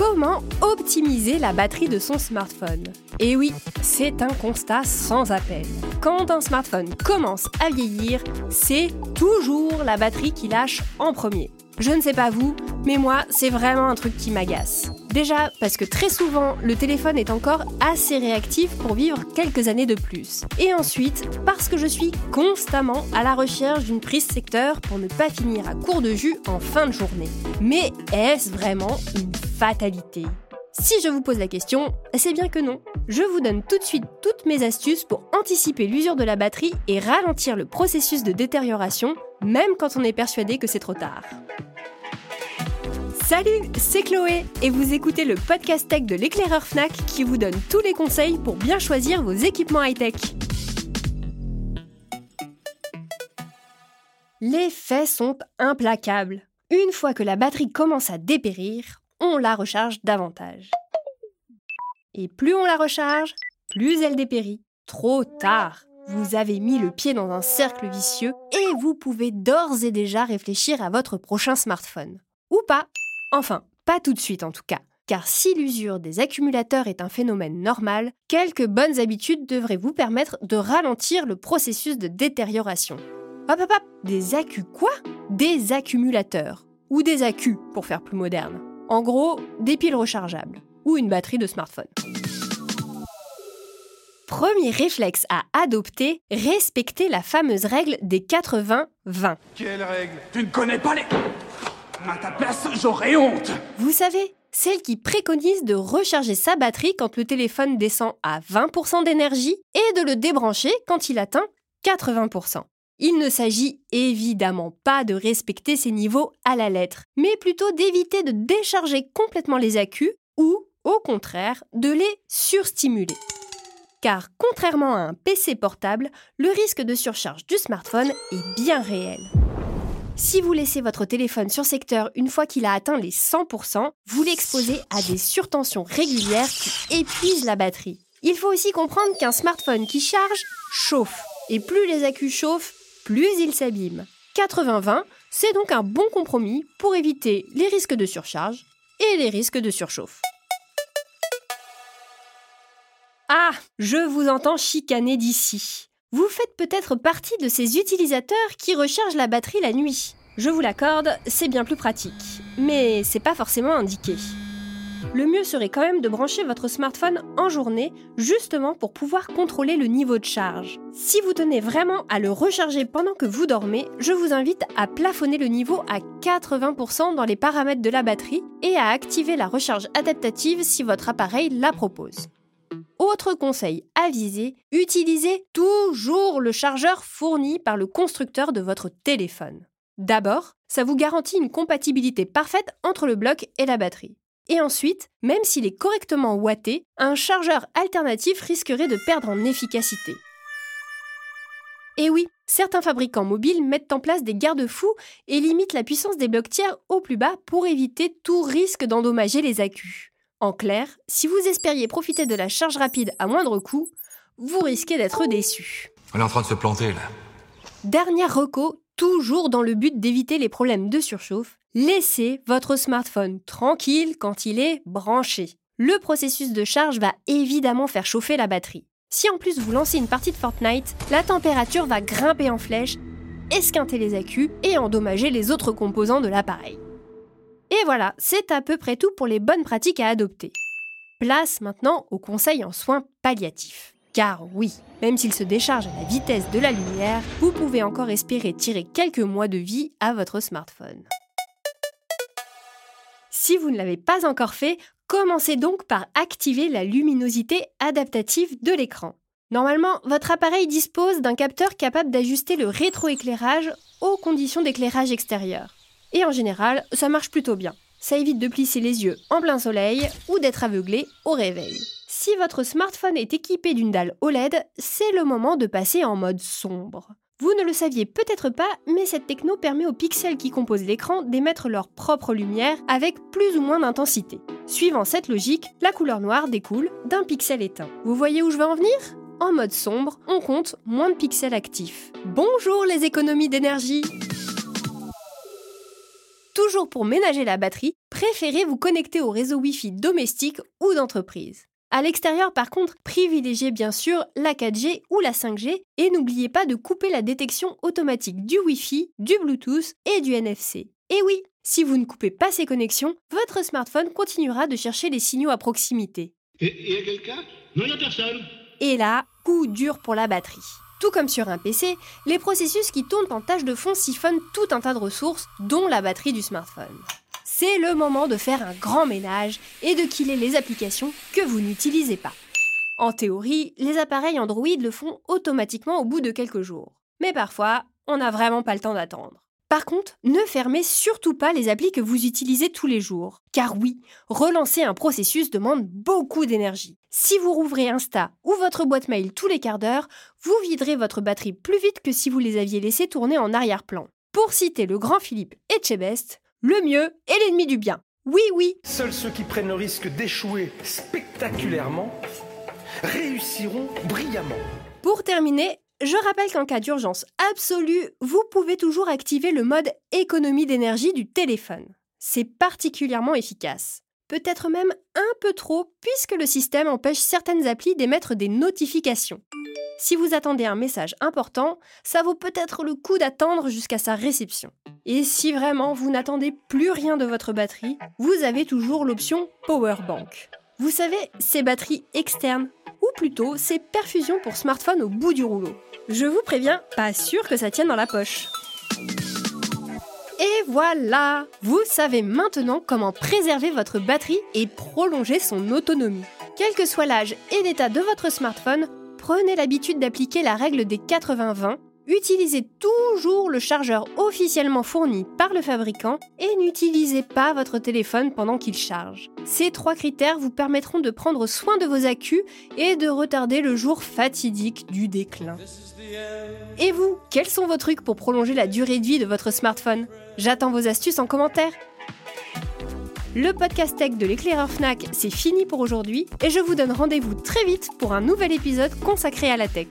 Comment optimiser la batterie de son smartphone Et oui, c'est un constat sans appel. Quand un smartphone commence à vieillir, c'est toujours la batterie qui lâche en premier. Je ne sais pas vous, mais moi, c'est vraiment un truc qui m'agace. Déjà parce que très souvent, le téléphone est encore assez réactif pour vivre quelques années de plus. Et ensuite, parce que je suis constamment à la recherche d'une prise secteur pour ne pas finir à court de jus en fin de journée. Mais est-ce vraiment une fatalité? Si je vous pose la question, c'est bien que non. Je vous donne tout de suite toutes mes astuces pour anticiper l'usure de la batterie et ralentir le processus de détérioration, même quand on est persuadé que c'est trop tard. Salut, c'est Chloé et vous écoutez le podcast tech de l'éclaireur Fnac qui vous donne tous les conseils pour bien choisir vos équipements high-tech. Les faits sont implacables. Une fois que la batterie commence à dépérir, on la recharge davantage. Et plus on la recharge, plus elle dépérit. Trop tard Vous avez mis le pied dans un cercle vicieux et vous pouvez d'ores et déjà réfléchir à votre prochain smartphone. Ou pas Enfin, pas tout de suite en tout cas. Car si l'usure des accumulateurs est un phénomène normal, quelques bonnes habitudes devraient vous permettre de ralentir le processus de détérioration. Hop hop hop Des accus quoi? Des accumulateurs. Ou des accus pour faire plus moderne. En gros, des piles rechargeables ou une batterie de smartphone. Premier réflexe à adopter, respecter la fameuse règle des 80-20. Quelle règle? Tu ne connais pas les... À ta place, j'aurais honte Vous savez, celle qui préconise de recharger sa batterie quand le téléphone descend à 20% d'énergie et de le débrancher quand il atteint 80%. Il ne s'agit évidemment pas de respecter ces niveaux à la lettre, mais plutôt d'éviter de décharger complètement les accus ou, au contraire, de les surstimuler. Car contrairement à un PC portable, le risque de surcharge du smartphone est bien réel. Si vous laissez votre téléphone sur secteur une fois qu'il a atteint les 100%, vous l'exposez à des surtensions régulières qui épuisent la batterie. Il faut aussi comprendre qu'un smartphone qui charge chauffe. Et plus les accus chauffent, plus il s'abîme. 80-20, c'est donc un bon compromis pour éviter les risques de surcharge et les risques de surchauffe. Ah, je vous entends chicaner d'ici. Vous faites peut-être partie de ces utilisateurs qui rechargent la batterie la nuit. Je vous l'accorde, c'est bien plus pratique, mais c'est pas forcément indiqué le mieux serait quand même de brancher votre smartphone en journée, justement pour pouvoir contrôler le niveau de charge. Si vous tenez vraiment à le recharger pendant que vous dormez, je vous invite à plafonner le niveau à 80% dans les paramètres de la batterie et à activer la recharge adaptative si votre appareil la propose. Autre conseil avisé, utilisez toujours le chargeur fourni par le constructeur de votre téléphone. D'abord, ça vous garantit une compatibilité parfaite entre le bloc et la batterie. Et ensuite, même s'il est correctement watté, un chargeur alternatif risquerait de perdre en efficacité. Et oui, certains fabricants mobiles mettent en place des garde-fous et limitent la puissance des blocs tiers au plus bas pour éviter tout risque d'endommager les accus. En clair, si vous espériez profiter de la charge rapide à moindre coût, vous risquez d'être déçu. On est en train de se planter là. Dernière reco, toujours dans le but d'éviter les problèmes de surchauffe, Laissez votre smartphone tranquille quand il est branché. Le processus de charge va évidemment faire chauffer la batterie. Si en plus vous lancez une partie de Fortnite, la température va grimper en flèche, esquinter les accus et endommager les autres composants de l'appareil. Et voilà, c'est à peu près tout pour les bonnes pratiques à adopter. Place maintenant aux conseils en soins palliatifs. Car oui, même s'il se décharge à la vitesse de la lumière, vous pouvez encore espérer tirer quelques mois de vie à votre smartphone. Si vous ne l'avez pas encore fait, commencez donc par activer la luminosité adaptative de l'écran. Normalement, votre appareil dispose d'un capteur capable d'ajuster le rétroéclairage aux conditions d'éclairage extérieur. Et en général, ça marche plutôt bien. Ça évite de plisser les yeux en plein soleil ou d'être aveuglé au réveil. Si votre smartphone est équipé d'une dalle OLED, c'est le moment de passer en mode sombre. Vous ne le saviez peut-être pas, mais cette techno permet aux pixels qui composent l'écran d'émettre leur propre lumière avec plus ou moins d'intensité. Suivant cette logique, la couleur noire découle d'un pixel éteint. Vous voyez où je veux en venir? En mode sombre, on compte moins de pixels actifs. Bonjour les économies d'énergie Toujours pour ménager la batterie, préférez vous connecter au réseau Wi-Fi domestique ou d'entreprise. À l'extérieur, par contre, privilégiez bien sûr la 4G ou la 5G et n'oubliez pas de couper la détection automatique du Wi-Fi, du Bluetooth et du NFC. Et oui, si vous ne coupez pas ces connexions, votre smartphone continuera de chercher les signaux à proximité. Et y a quelqu'un Non, y a personne. Et là, coup dur pour la batterie. Tout comme sur un PC, les processus qui tournent en tâche de fond siphonnent tout un tas de ressources, dont la batterie du smartphone. C'est le moment de faire un grand ménage et de killer les applications que vous n'utilisez pas. En théorie, les appareils Android le font automatiquement au bout de quelques jours. Mais parfois, on n'a vraiment pas le temps d'attendre. Par contre, ne fermez surtout pas les applis que vous utilisez tous les jours. Car oui, relancer un processus demande beaucoup d'énergie. Si vous rouvrez Insta ou votre boîte mail tous les quarts d'heure, vous viderez votre batterie plus vite que si vous les aviez laissés tourner en arrière-plan. Pour citer le grand Philippe Etchebest, le mieux est l'ennemi du bien. Oui, oui, Seuls ceux qui prennent le risque d'échouer spectaculairement réussiront brillamment. Pour terminer, je rappelle qu'en cas d'urgence absolue, vous pouvez toujours activer le mode économie d'énergie du téléphone. C'est particulièrement efficace. Peut-être même un peu trop, puisque le système empêche certaines applis d'émettre des notifications. Si vous attendez un message important, ça vaut peut-être le coup d'attendre jusqu'à sa réception. Et si vraiment vous n'attendez plus rien de votre batterie, vous avez toujours l'option Power Bank. Vous savez, ces batteries externes, ou plutôt ces perfusions pour smartphone au bout du rouleau. Je vous préviens, pas sûr que ça tienne dans la poche. Et voilà Vous savez maintenant comment préserver votre batterie et prolonger son autonomie. Quel que soit l'âge et l'état de votre smartphone, prenez l'habitude d'appliquer la règle des 80-20. Utilisez toujours le chargeur officiellement fourni par le fabricant et n'utilisez pas votre téléphone pendant qu'il charge. Ces trois critères vous permettront de prendre soin de vos accus et de retarder le jour fatidique du déclin. Et vous, quels sont vos trucs pour prolonger la durée de vie de votre smartphone? J'attends vos astuces en commentaire. Le podcast tech de l'éclaireur Fnac, c'est fini pour aujourd'hui et je vous donne rendez-vous très vite pour un nouvel épisode consacré à la tech.